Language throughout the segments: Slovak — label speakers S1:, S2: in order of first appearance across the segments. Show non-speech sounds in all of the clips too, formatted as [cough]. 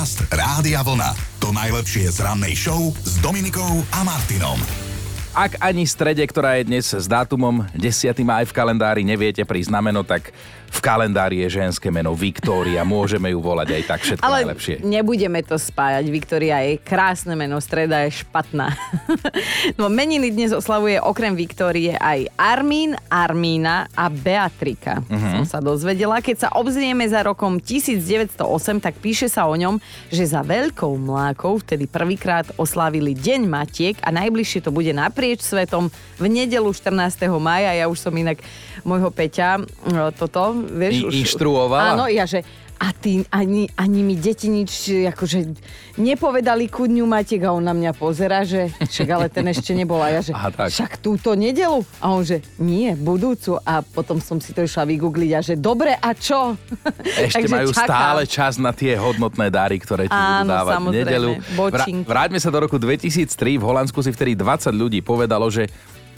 S1: Podcast Rádia Vlna. To najlepšie z rannej show s Dominikou a Martinom.
S2: Ak ani strede, ktorá je dnes s dátumom 10. maj v kalendári neviete priznameno, tak v kalendári je ženské meno Viktória, môžeme ju volať aj tak všetko
S3: Ale
S2: najlepšie.
S3: nebudeme to spájať. Viktória je krásne meno, streda je špatná. [laughs] no meniny dnes oslavuje okrem Viktórie aj Armín, Armína a Beatrika. Uh-huh. Som sa dozvedela. Keď sa obzrieme za rokom 1908, tak píše sa o ňom, že za veľkou mlákou vtedy prvýkrát oslávili Deň Matiek a najbližšie to bude naprieč svetom v nedelu 14. maja. Ja už som inak môjho Peťa e, toto, vieš,
S2: I-
S3: už...
S2: inštruovala?
S3: Áno, ja, že a ty, ani, ani mi deti nič akože nepovedali ku dňu Matiek a on na mňa pozera, že však ale ten ešte nebol a ja, že
S2: Aha, tak.
S3: však túto nedelu a on, že nie, budúcu a potom som si to išla vygoogliť a že dobre a čo? [laughs]
S2: Ešte
S3: Takže
S2: majú
S3: čakám.
S2: stále čas na tie hodnotné dary, ktoré ti budú
S3: Áno,
S2: dávať v
S3: samozrejme.
S2: nedelu.
S3: Bočinky.
S2: vráťme sa do roku 2003. V Holandsku si vtedy 20 ľudí povedalo, že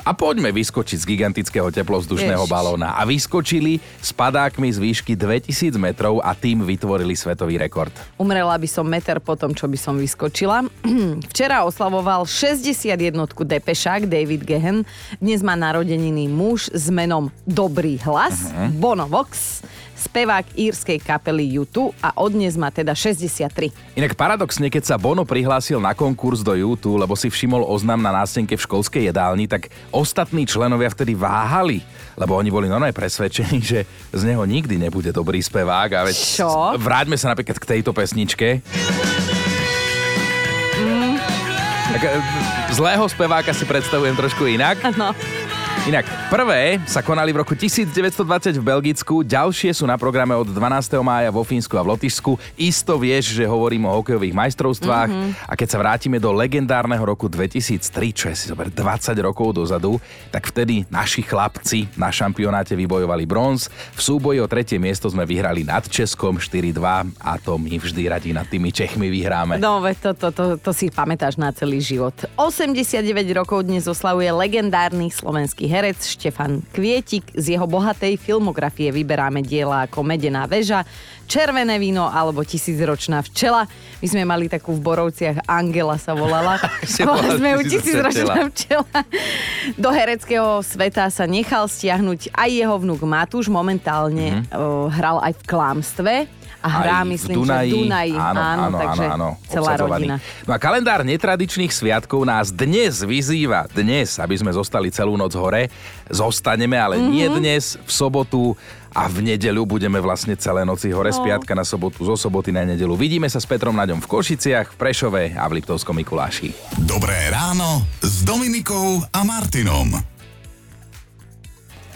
S2: a poďme vyskočiť z gigantického teplovzdušného
S3: Ježiš.
S2: balóna. A vyskočili s padákmi z výšky 2000 metrov a tým vytvorili svetový rekord.
S3: Umrela by som meter po tom, čo by som vyskočila. [clears throat] Včera oslavoval 61 Depešák David Gehen. Dnes má narodeniny muž s menom Dobrý hlas, uh-huh. Bono Vox, spevák írskej kapely U2 a odnes má teda 63.
S2: Inak paradoxne, keď sa Bono prihlásil na konkurs do YouTube, lebo si všimol oznam na nástenke v školskej jedálni, tak ostatní členovia vtedy váhali, lebo oni boli normálne presvedčení, že z neho nikdy nebude dobrý spevák. A veď
S3: Čo?
S2: Vráťme sa napríklad k tejto pesničke. Tak, e, zlého speváka si predstavujem trošku inak.
S3: Áno.
S2: Inak, prvé sa konali v roku 1920 v Belgicku, ďalšie sú na programe od 12. mája vo Fínsku a v Lotyšsku. Isto vieš, že hovorím o hokejových majstrovstvách mm-hmm. a keď sa vrátime do legendárneho roku 2003, čo je si zober 20 rokov dozadu, tak vtedy naši chlapci na šampionáte vybojovali bronz. V súboji o tretie miesto sme vyhrali nad Českom 4-2 a to my vždy radi nad tými Čechmi vyhráme.
S3: No, to, to, to, to si pamätáš na celý život. 89 rokov dnes oslavuje legendárny slovenský herec Štefan Kvietik. Z jeho bohatej filmografie vyberáme diela ako Medená väža, Červené víno alebo Tisícročná včela. My sme mali takú v Borovciach, Angela sa volala. [laughs] Volali sme ju
S2: Tisícročná
S3: včela. Do hereckého sveta sa nechal stiahnuť aj jeho vnúk Matúš. Momentálne mm-hmm. hral aj v klámstve. A hrá,
S2: Aj
S3: myslím,
S2: v Dunaji,
S3: že Dunaji.
S2: Áno, áno,
S3: takže
S2: áno, áno,
S3: celá
S2: obsadzovaný.
S3: rodina.
S2: No a kalendár netradičných sviatkov nás dnes vyzýva, dnes, aby sme zostali celú noc hore. Zostaneme, ale mm-hmm. nie dnes, v sobotu a v nedeľu budeme vlastne celé noci hore, no. z piatka na sobotu, zo soboty na nedeľu. Vidíme sa s Petrom Naďom v Košiciach, v Prešove a v Liptovskom Mikuláši.
S1: Dobré ráno s Dominikou a Martinom.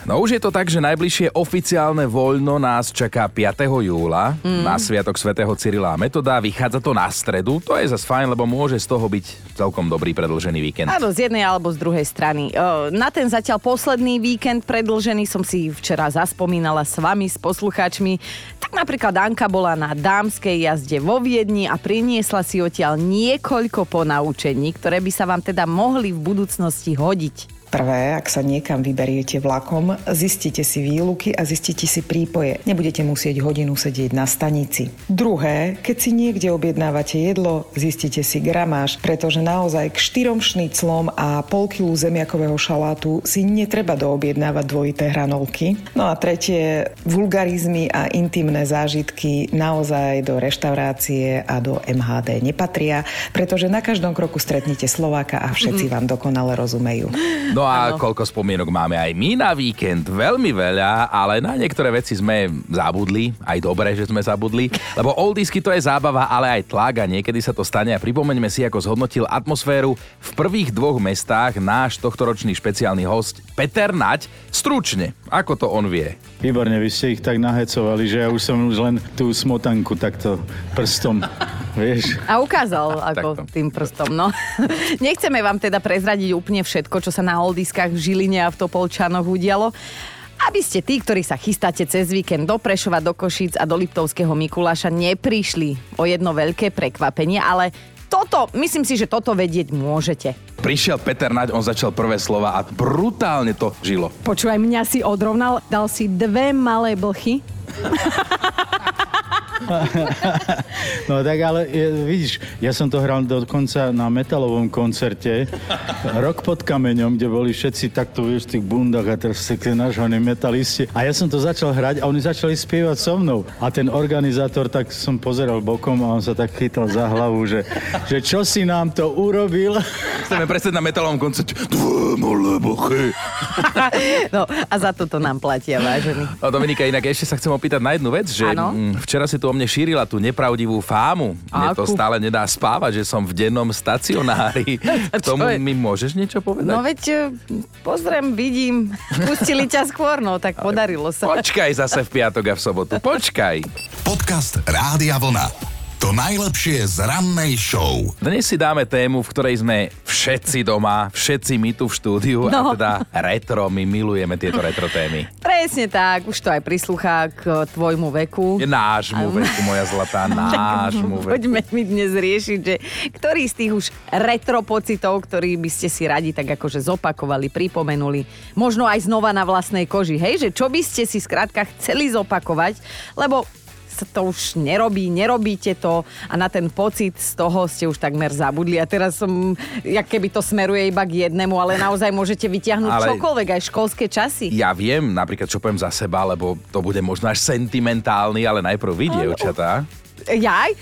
S2: No už je to tak, že najbližšie oficiálne voľno nás čaká 5. júla mm. na Sviatok svätého Cyrila a Metoda. Vychádza to na stredu, to je zase fajn, lebo môže z toho byť celkom dobrý predlžený víkend.
S3: Áno, z jednej alebo z druhej strany. E, Na ten zatiaľ posledný víkend predlžený som si včera zaspomínala s vami, s poslucháčmi. Tak napríklad Anka bola na dámskej jazde vo Viedni a priniesla si odtiaľ niekoľko ponaučení, ktoré by sa vám teda mohli v budúcnosti hodiť.
S4: Prvé, ak sa niekam vyberiete vlakom, zistite si výluky a zistite si prípoje. Nebudete musieť hodinu sedieť na stanici. Druhé, keď si niekde objednávate jedlo, zistite si gramáž, pretože naozaj k štyrom šniclom a pol kilu zemiakového šalátu si netreba doobjednávať dvojité hranolky. No a tretie, vulgarizmy a intimné zážitky naozaj do reštaurácie a do MHD nepatria, pretože na každom kroku stretnete Slováka a všetci vám dokonale rozumejú. [laughs]
S2: No a koľko spomienok máme aj my na víkend? Veľmi veľa, ale na niektoré veci sme zabudli. Aj dobre, že sme zabudli. Lebo oldisky to je zábava, ale aj tlak a niekedy sa to stane. A pripomeňme si, ako zhodnotil atmosféru v prvých dvoch mestách náš tohtoročný špeciálny host Peter Nať. Stručne, ako to on vie.
S5: Výborne, vy ste ich tak nahecovali, že ja už som už len tú smotanku takto prstom, vieš.
S3: A ukázal ako
S2: Takto.
S3: tým prstom, no. [laughs] Nechceme vám teda prezradiť úplne všetko, čo sa na oldiskách v Žiline a v Topolčanoch udialo. Aby ste tí, ktorí sa chystáte cez víkend do Prešova, do Košíc a do Liptovského Mikuláša, neprišli o jedno veľké prekvapenie, ale toto, myslím si, že toto vedieť môžete.
S2: Prišiel Peter Naď, on začal prvé slova a brutálne to žilo.
S3: Počúvaj, mňa si odrovnal, dal si dve malé blchy. [laughs]
S5: No tak ale vidíš, ja som to hral dokonca na metalovom koncerte Rok pod kameňom, kde boli všetci takto vieš, v tých bundách a teraz také nažhaní metalisti. A ja som to začal hrať a oni začali spievať so mnou. A ten organizátor, tak som pozeral bokom a on sa tak chytal za hlavu, že, že čo si nám to urobil.
S2: Chceme presne na metalovom koncerte. [laughs]
S3: No a za toto nám platia, vážený.
S2: No Dominika, inak ešte sa chcem opýtať na jednu vec, že
S3: Áno.
S2: mm, včera si tu o mne šírila tú nepravdivú fámu. Mne to stále nedá spávať, že som v dennom stacionári. [laughs] K
S3: Čo
S2: tomu
S3: je?
S2: mi môžeš niečo povedať?
S3: No veď, e, pozriem, vidím, pustili ťa skôr, no tak podarilo sa.
S2: Počkaj zase v piatok a v sobotu. Počkaj.
S1: Podcast Rádia Vlna. To najlepšie z rannej show.
S2: Dnes si dáme tému, v ktorej sme všetci doma, všetci my tu v štúdiu
S3: No.
S2: a teda retro, my milujeme tieto retro témy.
S3: Presne tak, už to aj prislúcha k tvojmu veku.
S2: Je nášmu veku, moja zlatá, [laughs] nášmu veku.
S3: Poďme mi dnes riešiť, že ktorý z tých už retro pocitov, ktorý by ste si radi tak akože zopakovali, pripomenuli, možno aj znova na vlastnej koži, hej, že čo by ste si skrátka chceli zopakovať, lebo to už nerobí, nerobíte to a na ten pocit z toho ste už takmer zabudli. A teraz som, jak keby to smeruje iba k jednému, ale naozaj môžete vyťahnuť
S2: Ale-
S3: čokoľvek, aj školské časy.
S2: Ja viem napríklad, čo poviem za seba, lebo to bude možno až sentimentálny, ale najprv vy, dievčatá.
S3: Jaj?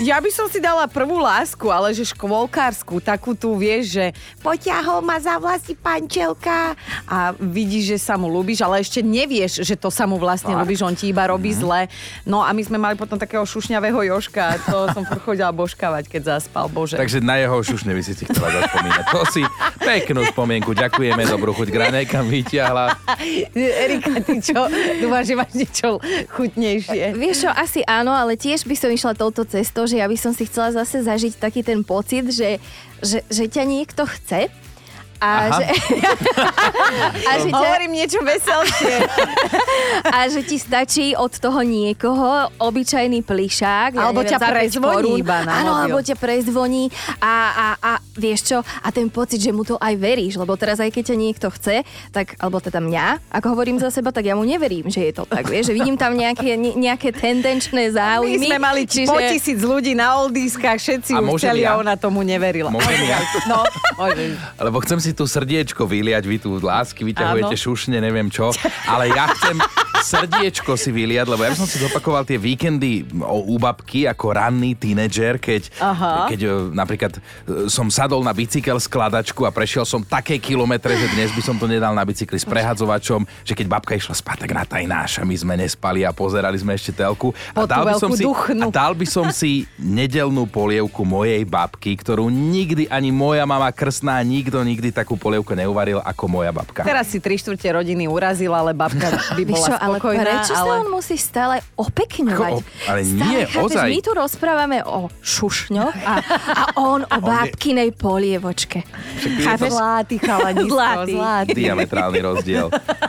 S3: Ja by som si dala prvú lásku, ale že škôlkárskú, takú tu vieš, že poťahol ma za vlasy pančelka a vidíš, že sa mu ľúbiš, ale ešte nevieš, že to sa mu vlastne
S2: Fakt?
S3: ľúbiš, on ti iba robí zle. No a my sme mali potom takého šušňavého Joška a to som furt chodila božkávať, keď zaspal, bože.
S2: Takže na jeho šušne by si si chcela zaspomínať. To si peknú spomienku. Ďakujeme, dobrú chuť. Granejka vyťahla.
S3: Erika, ty čo? Dúfam, že máš niečo chutnejšie.
S6: Vieš čo, asi áno, ale tiež by som išla touto cestou, že ja by som si chcela zase zažiť taký ten pocit, že, že, že ťa niekto chce
S2: Aha. [laughs] [laughs]
S6: a že, a, že ťa,
S3: Hovorím niečo veselšie. [laughs]
S6: a že ti stačí od toho niekoho obyčajný plišák.
S3: Alebo ťa
S6: za päť
S3: prezvoní iba na
S6: Áno, alebo ťa prezvoní a, a, a vieš čo, a ten pocit, že mu to aj veríš, lebo teraz aj keď ťa niekto chce, tak, alebo teda mňa, ako hovorím za seba, tak ja mu neverím, že je to tak, vieš, že vidím tam nejaké, ne, nejaké tendenčné
S3: My
S6: záujmy.
S3: sme mali čiže... po tisíc ľudí na oldískach, všetci
S2: A
S3: už
S2: môžem
S3: chceli
S2: ja?
S3: a ona tomu neverila.
S2: Môžem ja?
S3: No, môžeš.
S2: Lebo chcem si tu srdiečko vyliať, vy tu lásky vyťahujete
S3: Áno.
S2: šušne, neviem čo, ale ja chcem srdiečko si vyliať, lebo ja som si zopakoval tie víkendy o u babky ako ranný tínedžer, keď,
S3: Aha.
S2: keď e, napríklad e, som sadol na bicykel skladačku a prešiel som také kilometre, že dnes by som to nedal na bicykli s prehadzovačom, že keď babka išla spať, tak na tajnáša my sme nespali a pozerali sme ešte telku. A dal, by som si, a dal by som si nedelnú polievku mojej babky, ktorú nikdy ani moja mama krstná, nikto nikdy takú polievku neuvaril ako moja babka.
S3: Teraz si tri štvrte rodiny urazila, ale babka [laughs] by bola
S6: čo, ale
S3: spokojná.
S6: prečo sa
S3: ale...
S6: on musí stále opekňovať?
S2: Ako ale
S6: stále,
S2: nie,
S6: chápeš,
S2: ozaj.
S6: My tu rozprávame o šušňoch a, a on o [laughs] bábkinej polievočke. Chápeš?
S3: Zlatý chalanisko,
S6: Zlatý.
S3: zlatý.
S2: Diametrálny rozdiel.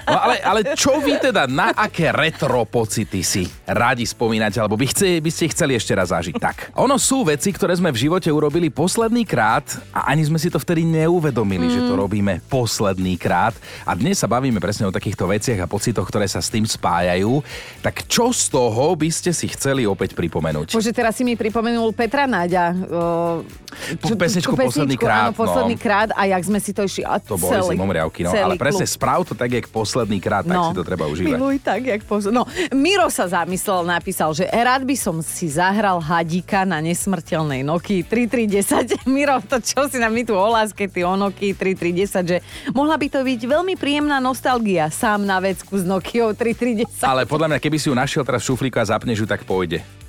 S2: No ale, ale čo vy teda, na aké retro pocity si radi spomínate, alebo by, chce, by ste chceli ešte raz zažiť? Tak, ono sú veci, ktoré sme v živote urobili posledný krát a ani sme si to vtedy neuvedomili, mm. že to robíme posledný krát. A dnes sa bavíme presne o takýchto veciach a pocitoch, ktoré sa s tým spájajú. Tak čo z toho by ste si chceli opäť pripomenúť?
S3: Bože, teraz si mi pripomenul Petra Náďa. Čo-
S2: pesničku
S3: tú
S2: Posledný krát,
S3: Áno, posledný
S2: no.
S3: krát a jak sme si to išli. A
S2: To boli
S3: celý,
S2: zimomriavky, no. Ale presne,
S3: klub.
S2: správ to tak, jak posledný krát, tak si to treba užívať.
S3: Miluj tak, jak poz... No, Miro sa zamyslel, napísal, že rád by som si zahral hadíka na nesmrteľnej Nokia 3310. [laughs] Miro, to čo si nám my tu o láske, ty o Nokia 3310, že mohla by to byť veľmi príjemná nostalgia sám na vecku s Nokiou 3310.
S2: Ale podľa mňa, keby si ju našiel teraz v šuflíku a zapneš ju, tak pôjde.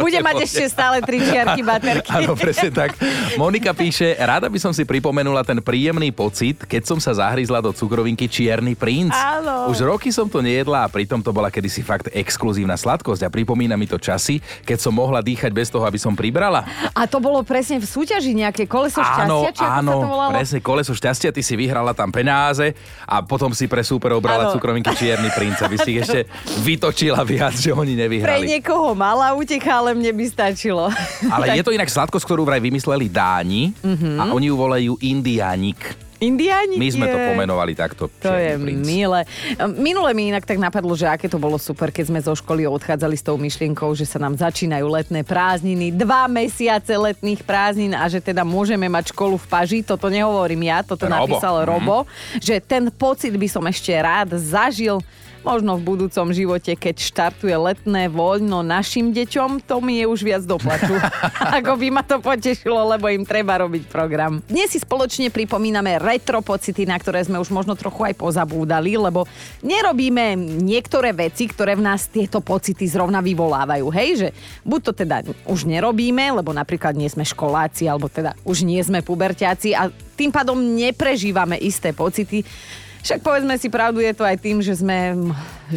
S3: Bude mať ešte stále tri čiarky baterky.
S2: Áno, presne tak. Monika píše, rada by som si pripomenula ten príjemný pocit, keď som sa zahryzla do cukrovinky Čierny princ.
S3: Áno.
S2: Už roky som to nejedla a pritom to bola kedysi fakt exkluzívna sladkosť a pripomína mi to časy, keď som mohla dýchať bez toho, aby som pribrala.
S3: A to bolo presne v súťaži nejaké koleso
S2: Áno,
S3: šťastia, či
S2: áno,
S3: sa to volalo?
S2: presne, koleso šťastia, ty si vyhrala tam penáze a potom si pre súperov brala
S3: Áno.
S2: cukrovinky Čierny princ, aby si ich ešte vytočila viac, že oni
S3: Pre
S2: nevyhrali.
S3: Niekoho mala uteká, ale mne by stačilo.
S2: Ale [laughs] je to inak sladkosť, ktorú vraj vymysleli Dáni
S3: Mhm.
S2: a oni ju volajú indiánik.
S3: Indiáni?
S2: My sme to
S3: Jej.
S2: pomenovali takto.
S3: To je
S2: princ.
S3: milé. Minule mi inak tak napadlo, že aké to bolo super, keď sme zo školy odchádzali s tou myšlienkou, že sa nám začínajú letné prázdniny, dva mesiace letných prázdnin a že teda môžeme mať školu v Paži. Toto nehovorím ja, toto
S2: Robo.
S3: napísal
S2: Mhm.
S3: Robo, že ten pocit by som ešte rád zažil možno v budúcom živote, keď štartuje letné voľno našim deťom, to mi je už viac doplaču. [laughs] Ako by ma to potešilo, lebo im treba robiť program. Dnes si spoločne pripomíname retro pocity, na ktoré sme už možno trochu aj pozabúdali, lebo nerobíme niektoré veci, ktoré v nás tieto pocity zrovna vyvolávajú. Hej, že buď to teda už nerobíme, lebo napríklad nie sme školáci, alebo teda už nie sme puberťáci a tým pádom neprežívame isté pocity, však povedzme si pravdu, je to aj tým, že sme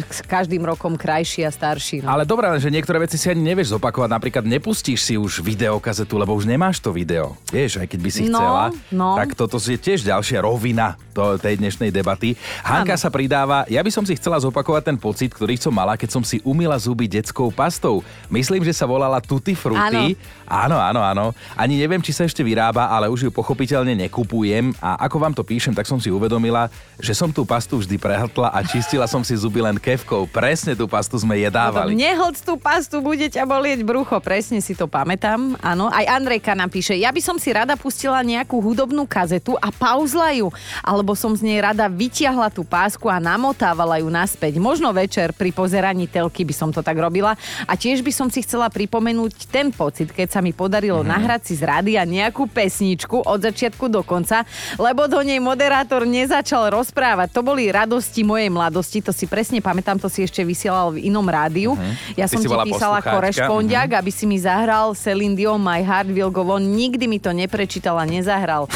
S3: s každým rokom krajší a starší. No.
S2: Ale dobré, že niektoré veci si ani nevieš zopakovať. Napríklad nepustíš si už videokazetu, lebo už nemáš to video. Vieš, aj keď by si
S3: No,
S2: chcela.
S3: no.
S2: Tak toto je tiež ďalšia rovina to, tej dnešnej debaty. Hanka
S3: Áno.
S2: sa pridáva, ja by som si chcela zopakovať ten pocit, ktorý som mala, keď som si umila zuby detskou pastou. Myslím, že sa volala Tutti Frutti. Áno, áno, áno. Ani neviem, či sa ešte vyrába, ale už ju pochopiteľne nekupujem. A ako vám to píšem, tak som si uvedomila, že som tú pastu vždy prehltla a čistila som si zuby len kevkou. Presne tú pastu sme jedávali.
S3: Nehlc tú pastu, bude ťa bolieť brucho, presne si to pamätám. Áno, aj Andrejka napíše, ja by som si rada pustila nejakú hudobnú kazetu a pauzla ju, alebo som z nej rada vytiahla tú pásku a namotávala ju naspäť. Možno večer pri pozeraní telky by som to tak robila. A tiež by som si chcela pripomenúť ten pocit, keď sa mi podarilo
S2: Mhm.
S3: nahrať si z rádia nejakú pesničku od začiatku do konca, lebo do nej moderátor nezačal rozprávať. To boli radosti mojej mladosti, to si presne pamätám, to si ešte vysielal v inom rádiu. Ja
S2: Mhm. Ty
S3: som ti písala korešpondiak, aby si mi zahral Celine Dion, My Heart Will Go On. Nikdy mi to neprečítal a nezahral. [laughs]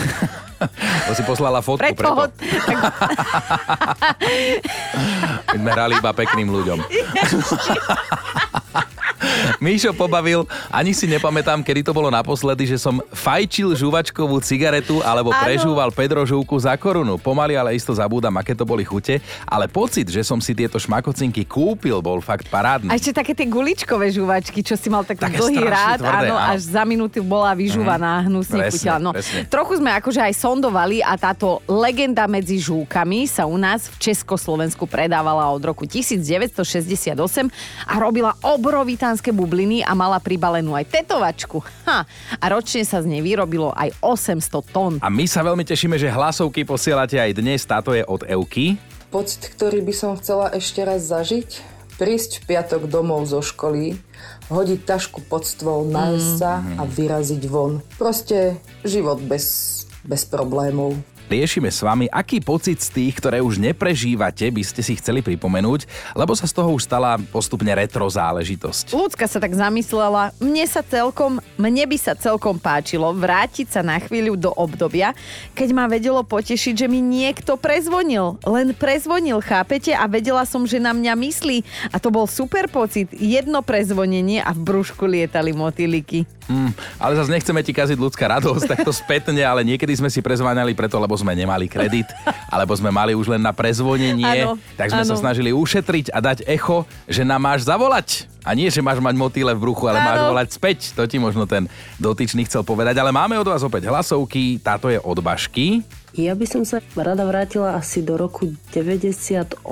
S2: To si poslala fotku,
S3: Preto
S2: preto. [laughs] My sme hrali iba pekným ľuďom. [laughs] Míšo pobavil, ani si nepamätám, kedy to bolo naposledy, že som fajčil žuvačkovú cigaretu alebo
S3: Áno.
S2: prežúval Pedro žúvku za korunu. Pomaly, ale isto zabúdam, aké to boli chute. Ale pocit, že som si tieto šmakocinky kúpil, bol fakt parádny.
S3: a ešte také tie guličkové žuvačky, čo si mal taký
S2: Také
S3: dlhý rád,
S2: tvrdé,
S3: áno, až za minútu bola vyžúvaná, hnusne
S2: Presne,
S3: chutila. No,
S2: presne.
S3: trochu sme akože aj sondovali a táto legenda medzi žúkami sa u nás v Československu predávala od roku 1968 a robila obrovitánske bubliny a mala pribalenú aj tetovačku. Ha, a ročne sa z nej vyrobilo aj 800 tón.
S2: A my sa veľmi tešíme, že hlasovky posielate aj dnes. Táto je od Euky.
S7: Pocit, ktorý by som chcela ešte raz zažiť, prísť v piatok domov zo školy, hodiť tašku pod stôl, nájsť sa a vyraziť von. Proste život bez, bez problémov.
S2: Riešime s vami, aký pocit z tých, ktoré už neprežívate, by ste si chceli pripomenúť, lebo sa z toho už stala postupne retro záležitosť.
S3: Ľudská sa tak zamyslela, mne sa celkom, mne by sa celkom páčilo vrátiť sa na chvíľu do obdobia, keď ma vedelo potešiť, že mi niekto prezvonil. Len prezvonil, chápete? A vedela som, že na mňa myslí. A to bol super pocit. Jedno prezvonenie a v brúšku lietali motýliky.
S2: Hm, ale zase nechceme ti kaziť ľudská radosť, takto [laughs] spätne, ale niekedy sme si prezváňali preto, lebo sme nemali kredit, alebo sme mali už len na prezvonenie,
S3: Áno,
S2: tak sme sa
S3: áno.
S2: snažili ušetriť a dať echo, že nám máš zavolať. A nie, že máš mať motýle v bruchu, ale máš
S3: Áno.
S2: volať späť. To ti možno ten dotyčný chcel povedať. Ale máme od vás opäť hlasovky. Táto je od Bašky.
S8: Ja by som sa rada vrátila asi do roku 98,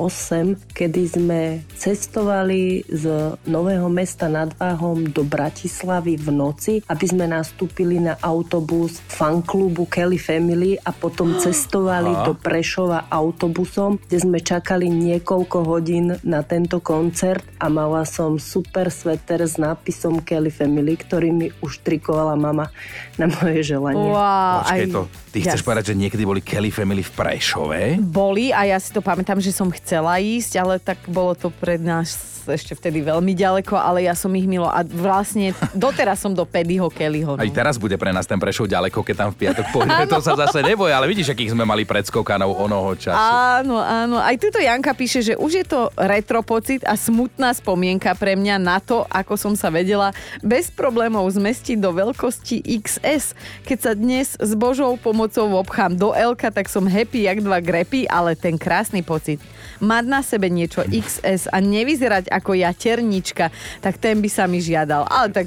S8: kedy sme cestovali z Nového mesta nad Váhom do Bratislavy v noci, aby sme nastúpili na autobus fanklubu Kelly Family a potom [gasps] cestovali do Prešova autobusom, kde sme čakali niekoľko hodín na tento koncert a mala som super sveter s nápisom Kelly Family, ktorý mi už trikovala mama na moje želanie.
S3: Wow,
S2: Počkej
S3: aj-
S2: to. Ty chceš
S3: Jas-
S2: povedať, že niekedy boli Kelly Family v Prešove?
S3: Boli a ja si to pamätám, že som chcela ísť, ale tak bolo to pred nás ešte vtedy veľmi ďaleko, ale ja som ich milo a vlastne doteraz som do Pedyho Kellyho. No.
S2: Aj teraz bude pre nás ten Prešov ďaleko, keď tam v piatok pôjdeme. to sa zase neboj, ale vidíš, akých sme mali predskokanov onoho času.
S3: Áno, áno. Aj tuto Janka píše, že už je to retro pocit a smutná spomienka pre mňa na to, ako som sa vedela bez problémov zmestiť do veľkosti XS. Keď sa dnes s Božou pomocou obchám do Lka, tak som happy jak dva grepy, ale ten krásny pocit mať na sebe niečo XS a nevyzerať ako jaternička, tak ten by sa mi žiadal. Ale tak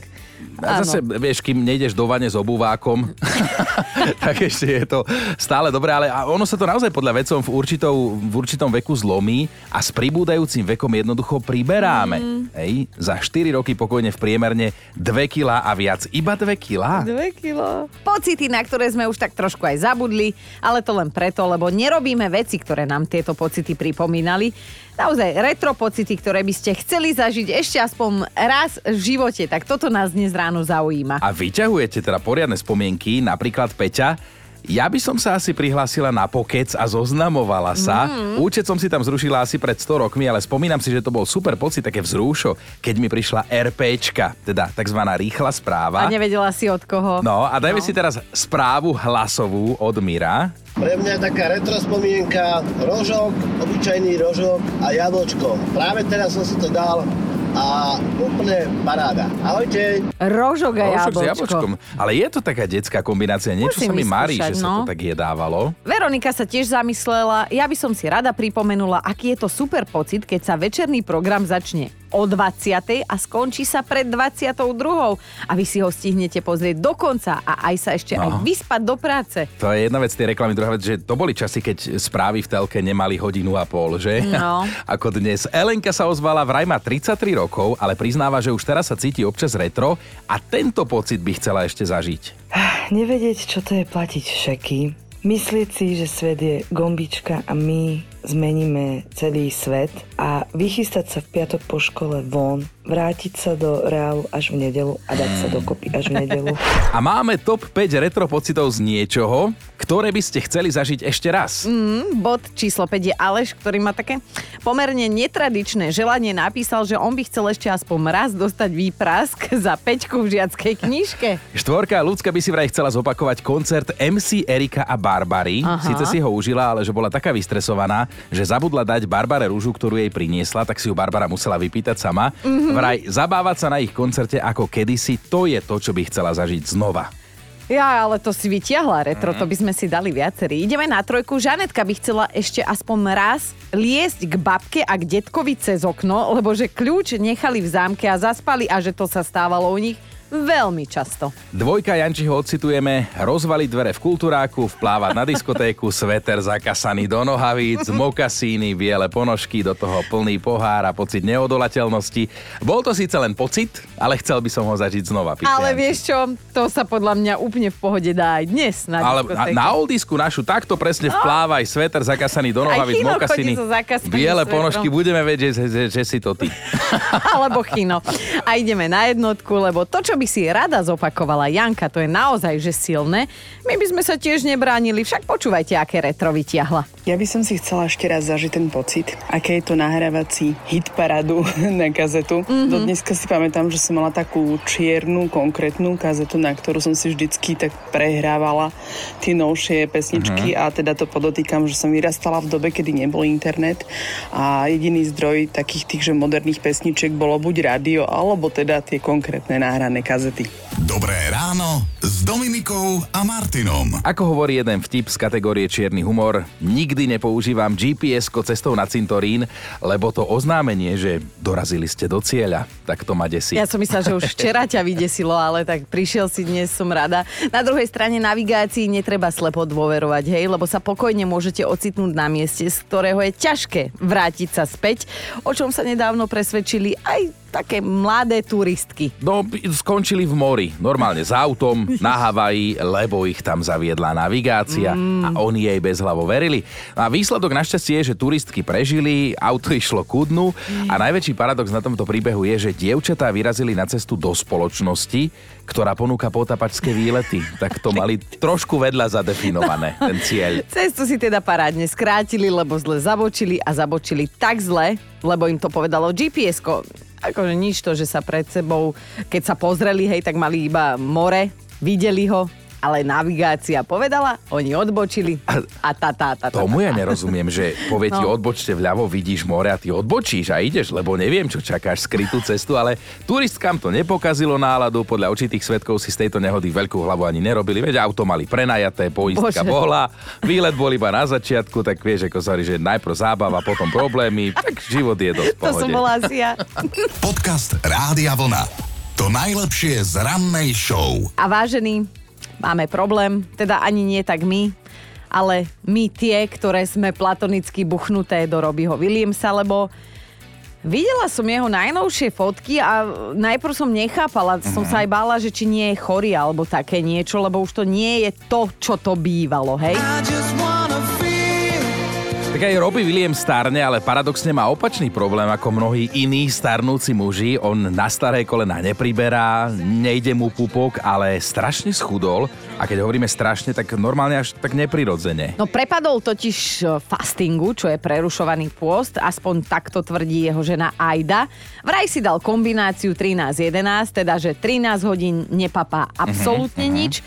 S2: A
S3: Áno.
S2: zase, vieš, kým nejdeš do vane s obuvákom, [laughs] tak ešte je to stále dobré, ale ono sa to naozaj podľa vecom v, určitou, v určitom veku zlomí a s pribúdajúcim vekom jednoducho priberáme.
S3: Mm.
S2: Hej, za 4 roky pokojne v priemerne 2 kg a viac. Iba 2 kg?
S3: Dve kilo. Pocity, na ktoré sme už tak trošku aj zabudli, ale to len preto, lebo nerobíme veci, ktoré nám tieto pocity pripomínali. Naozaj retro pocity, ktoré by ste chceli zažiť ešte aspoň raz v živote, tak toto nás dnes ráno zaujíma.
S2: A vyťahujete teda poriadne spomienky, napríklad Peťa, ja by som sa asi prihlásila na pokec a zoznamovala sa. Mm. Účet som si tam zrušila asi pred 100 rokmi, ale spomínam si, že to bol super pocit, také vzrúšo, keď mi prišla RPčka, teda tzv. rýchla správa.
S3: A nevedela si od koho.
S2: No a dajme no. si teraz správu hlasovú od Mira.
S9: Pre mňa je taká retro spomienka, rožok, obyčajný rožok a jablčko. Práve teraz som si to dal a úplne paráda. Ahojte.
S3: Rožok a
S2: Rožok s
S3: jablčko.
S2: jablčkom. Ale je to taká detská kombinácia. Niečo
S3: Musím
S2: sa mi marí, že sa
S3: no.
S2: to tak jedávalo.
S3: Veronika sa tiež zamyslela, ja by som si rada pripomenula, aký je to super pocit, keď sa večerný program začne o 20. a skončí sa pred 22. A vy si ho stihnete pozrieť do konca a aj sa ešte
S2: No.
S3: aj vyspať do práce.
S2: To je jedna vec tej reklamy, druhá vec, že to boli časy, keď správy v telke nemali hodinu a pol, že?
S3: No. [laughs]
S2: Ako dnes. Elenka sa ozvala, vraj má 33 rokov, ale priznáva, že už teraz sa cíti občas retro a tento pocit by chcela ešte zažiť.
S10: Nevedieť, čo to je platiť šeky. Myslieť si, že svet je gombička a my zmeníme celý svet a vychystať sa v piatok po škole von, vrátiť sa do reálu až v nedelu a dať sa dokopy až v nedelu.
S2: A máme top 5 retro pocitov z niečoho, ktoré by ste chceli zažiť ešte raz.
S3: Mm, bod číslo 5 je Aleš, ktorý má také pomerne netradičné želanie. Napísal, že on by chcel ešte aspoň raz dostať výprask za peťku v žiackej knižke.
S2: Štvorka ľudská by si vraj chcela zopakovať koncert MC Erika a Barbary.
S3: Aha.
S2: Síce si ho užila, ale že bola taká vystresovaná, že zabudla dať Barbare rúžu, ktorú jej priniesla, tak si ju Barbara musela vypýtať sama.
S3: Mhm.
S2: Vraj zabávať sa na ich koncerte ako kedysi, to je to, čo by chcela zažiť znova.
S3: Ja, ale to si vytiahla retro, to by sme si dali viacerí. Ideme na trojku. Žanetka by chcela ešte aspoň raz liesť k babke a k detkovi cez okno, lebo že kľúč nechali v zámke a zaspali a že to sa stávalo u nich veľmi často.
S2: Dvojka Jančiho odcitujeme, rozvaliť dvere v kultúráku, vplávať na diskotéku, sveter zakasaný do nohavíc, mokasíny, biele ponožky, do toho plný pohár a pocit neodolateľnosti. Bol to síce len pocit, ale chcel by som ho zažiť znova. píše
S3: Ale
S2: Janči.
S3: vieš čo, to sa podľa mňa úplne v pohode dá aj dnes na
S2: Ale na,
S3: diskotéke.
S2: na oldisku našu takto presne vplávaj sveter zakasaný do nohavíc,
S3: chodí so
S2: biele ponožky, budeme vedieť, že, že, že si to ty. [laughs]
S3: Alebo chino. A ideme na jednotku, lebo to, čo by si rada zopakovala Janka, to je naozaj že silné. My by sme sa tiež nebránili, však počúvajte, aké retro vytiahla.
S11: Ja by som si chcela ešte raz zažiť ten pocit, aké je to nahrávací hit paradu [laughs] na kazetu. Mm-hmm. Do dneska si pamätám, že som mala takú čiernu, konkrétnu kazetu, na ktorú som si vždycky tak prehrávala tie novšie pesničky mm-hmm. a teda to podotýkam, že som vyrastala v dobe, kedy nebol internet a jediný zdroj takých tých, že moderných pesničiek bolo buď rádio, alebo teda tie konkrétne nahrané kazety.
S1: Dobré ráno s Dominikou a Martinom.
S2: Ako hovorí jeden vtip z kategórie čierny humor, nikdy nepoužívam GPS-ko cestou na cintorín, lebo to oznámenie, že dorazili ste do cieľa, tak to ma desí.
S3: Ja som myslela, že už včera ťa vydesilo, ale tak prišiel si dnes, som rada. Na druhej strane navigácii netreba slepo dôverovať, hej, lebo sa pokojne môžete ocitnúť na mieste, z ktorého je ťažké vrátiť sa späť, o čom sa nedávno presvedčili aj také mladé turistky.
S2: No, skončili v mori, normálne s autom, [laughs] na Havaji, lebo ich tam zaviedla navigácia mm. a oni jej bezhlavo verili. No a výsledok našťastie je, že turistky prežili, auto [laughs] išlo ku dnu a najväčší paradox na tomto príbehu je, že dievčatá vyrazili na cestu do spoločnosti, ktorá ponúka potapačské výlety. Tak to mali trošku vedľa zadefinované, ten cieľ. [laughs]
S3: Cestu si teda parádne skrátili, lebo zle zabočili a zabočili tak zle, lebo im to povedalo GPS-ko. Akože nič to, že sa pred sebou, keď sa pozreli, hej, tak mali iba more, videli ho, ale navigácia povedala, oni odbočili a tá, tá, tá, tá.
S2: Tomu ja nerozumiem, že povie ti
S3: No.
S2: odbočte vľavo, vidíš more a ty odbočíš a ideš, lebo neviem, čo čakáš, skrytú cestu, ale turistkám to nepokazilo náladu, podľa určitých svetkov si z tejto nehody veľkú hlavu ani nerobili, veď auto mali prenajaté, poistka
S3: Bože.
S2: bola, výlet bol iba na začiatku, tak vieš, ako sa že najprv zábava, potom problémy, tak život je dosť v
S3: To som
S2: pohode.
S3: bola asi ja.
S1: Podcast Rádia Vlna. To najlepšie z rannej show.
S3: A vážení, máme problém, teda ani nie tak my, ale my tie, ktoré sme platonicky buchnuté do Robbieho Williamsa, lebo Videla som jeho najnovšie fotky a najprv som nechápala, mm-hmm. som sa aj bála, že či nie je chorý alebo také niečo, lebo už to nie je to, čo to bývalo, hej?
S2: Tak aj Robbie Williams starne, ale paradoxne má opačný problém ako mnohí iní starnúci muži. On na staré kolena nepriberá, nejde mu pupok, ale strašne schudol. A keď hovoríme strašne, tak normálne až tak neprirodzene.
S3: No prepadol totiž e, fastingu, čo je prerušovaný pôst, aspoň takto tvrdí jeho žena Aida. Vraj si dal kombináciu 13-11, teda že 13 hodín nepapá absolútne uh-huh, nič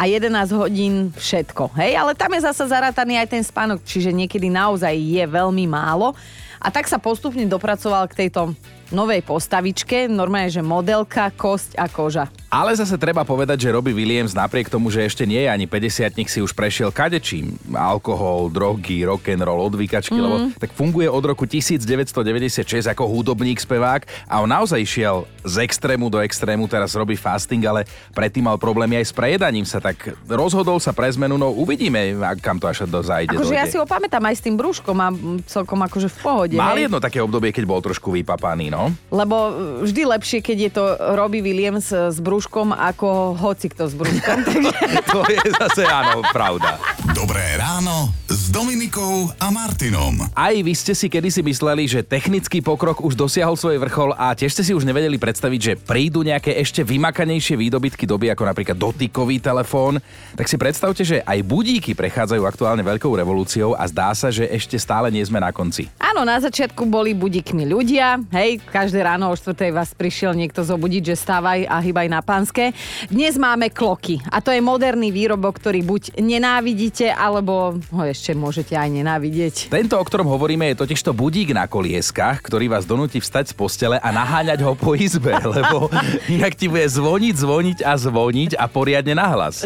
S3: a 11 hodín všetko. Hej, ale tam je zasa zarátaný aj ten spánok, čiže niekedy naozaj je veľmi málo. A tak sa postupne dopracoval k tejto novej postavičke, normálne, že modelka, kosť a koža.
S2: Ale zase treba povedať, že Robbie Williams napriek tomu, že ešte nie je ani 50 si už prešiel kadečím. Alkohol, drogy, rock and roll, odvykačky, mm. lebo tak funguje od roku 1996 ako hudobník, spevák a on naozaj šiel z extrému do extrému, teraz robí fasting, ale predtým mal problémy aj s prejedaním sa, tak rozhodol sa pre zmenu, no uvidíme, kam to až do zajde.
S3: Akože ja si ho pamätám aj s tým brúškom a celkom akože v pohode.
S2: Mal
S3: hej?
S2: jedno také obdobie, keď bol trošku vypapaný, no.
S3: Lebo vždy lepšie, keď je to Robbie Williams s brúškom, ako hoci kto s brúškom. [laughs]
S2: to je zase áno, pravda.
S1: Dobré ráno s Dominikou a Martinom.
S2: Aj vy ste si kedysi mysleli, že technický pokrok už dosiahol svoj vrchol a tiež ste si už nevedeli predstaviť, že prídu nejaké ešte vymakanejšie výdobytky doby, ako napríklad dotykový telefón. Tak si predstavte, že aj budíky prechádzajú aktuálne veľkou revolúciou a zdá sa, že ešte stále nie sme na konci.
S3: Áno, na začiatku boli budíkmi ľudia, hej, každé ráno o 4. vás prišiel niekto zobudiť, že stávaj a hýbaj na pánske. Dnes máme kloky a to je moderný výrobok, ktorý buď nenávidíte, alebo ho ešte môžete aj nenávidieť.
S2: Tento, o ktorom hovoríme, je totiž to budík na kolieskach, ktorý vás donúti vstať z postele a naháňať ho po izbe, [laughs] lebo inak ti bude zvoniť, zvoniť a zvoniť a poriadne nahlas.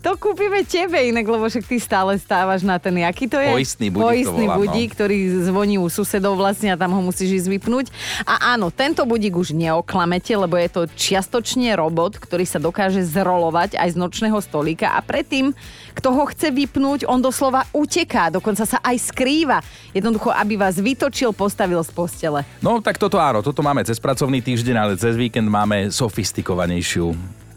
S3: To kúpime tebe inak, lebo však ty stále stávaš na ten, aký to je?
S2: Poistný budík to
S3: Poistný
S2: volám, no.
S3: budík, ktorý zvoní u susedov vlastne a tam ho musíš ísť vypnúť. A áno, tento budík už neoklamete, lebo je to čiastočne robot, ktorý sa dokáže zrolovať aj z nočného stolíka a predtým, kto ho chce vypnúť, on doslova uteká, dokonca sa aj skrýva. Jednoducho, aby vás vytočil, postavil z postele.
S2: No tak toto áno, toto máme cez pracovný týždeň, ale cez víkend máme sofistikovanejšiu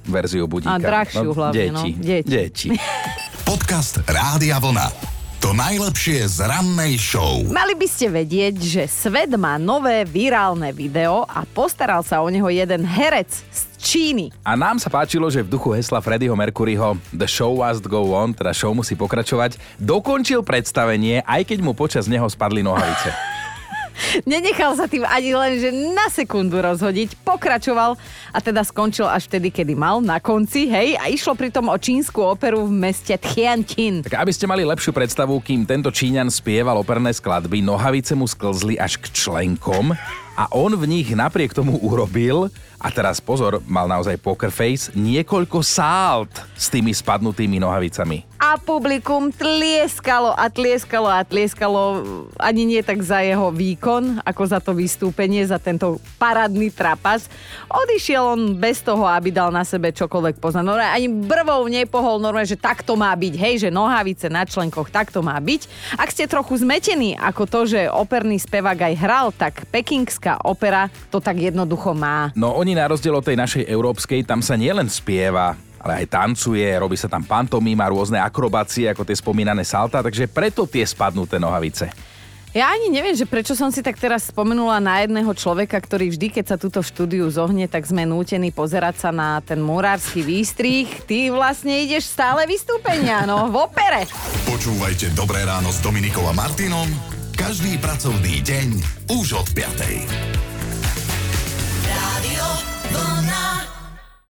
S2: verziu budíka.
S3: A drahšiu hlavne, no.
S2: deti.
S3: Deti.
S2: deti. [laughs] [laughs]
S1: Podcast Rádia Vlna. To najlepšie z rannej show.
S3: Mali by ste vedieť, že svet má nové virálne video a postaral sa o neho jeden herec z Číny.
S2: A nám sa páčilo, že v duchu hesla Freddieho Mercuryho The show must go on, teda show musí pokračovať, dokončil predstavenie, aj keď mu počas neho spadli nohavice. [laughs]
S3: Nenechal sa tým ani len, že na sekundu rozhodiť, pokračoval a teda skončil až vtedy, kedy mal, na konci, hej, a išlo pritom o čínsku operu v meste Tianjin.
S2: Tak aby ste mali lepšiu predstavu, kým tento Číňan spieval operné skladby, nohavice mu sklzli až k členkom a on v nich napriek tomu urobil, a teraz pozor, mal naozaj poker face, niekoľko sált s tými spadnutými nohavicami.
S3: A publikum tlieskalo a tlieskalo a tlieskalo ani nie tak za jeho výkon, ako za to vystúpenie, za tento parádny trapas. Odišiel on bez toho, aby dal na sebe čokoľvek poznať. No ani brvou nepohol normálne, že takto má byť. Hej, že nohavice na členkoch takto má byť. Ak ste trochu zmetení ako to, že operný spevák aj hral, tak pekingská opera to tak jednoducho má.
S2: No oni na rozdiel od tej našej európskej, tam sa nielen spieva, ale aj tancuje, robí sa tam pantomíma, rôzne akrobácie, ako tie spomínané salta, takže preto tie spadnuté nohavice.
S3: Ja ani neviem, že prečo som si tak teraz spomenula na jedného človeka, ktorý vždy, keď sa túto v štúdiu zohne, tak sme nútení pozerať sa na ten murársky výstrih. Ty vlastne ideš stále vystúpenia, no, v opere.
S1: Počúvajte Dobré ráno s Dominikou a Martinom každý pracovný deň už od 5.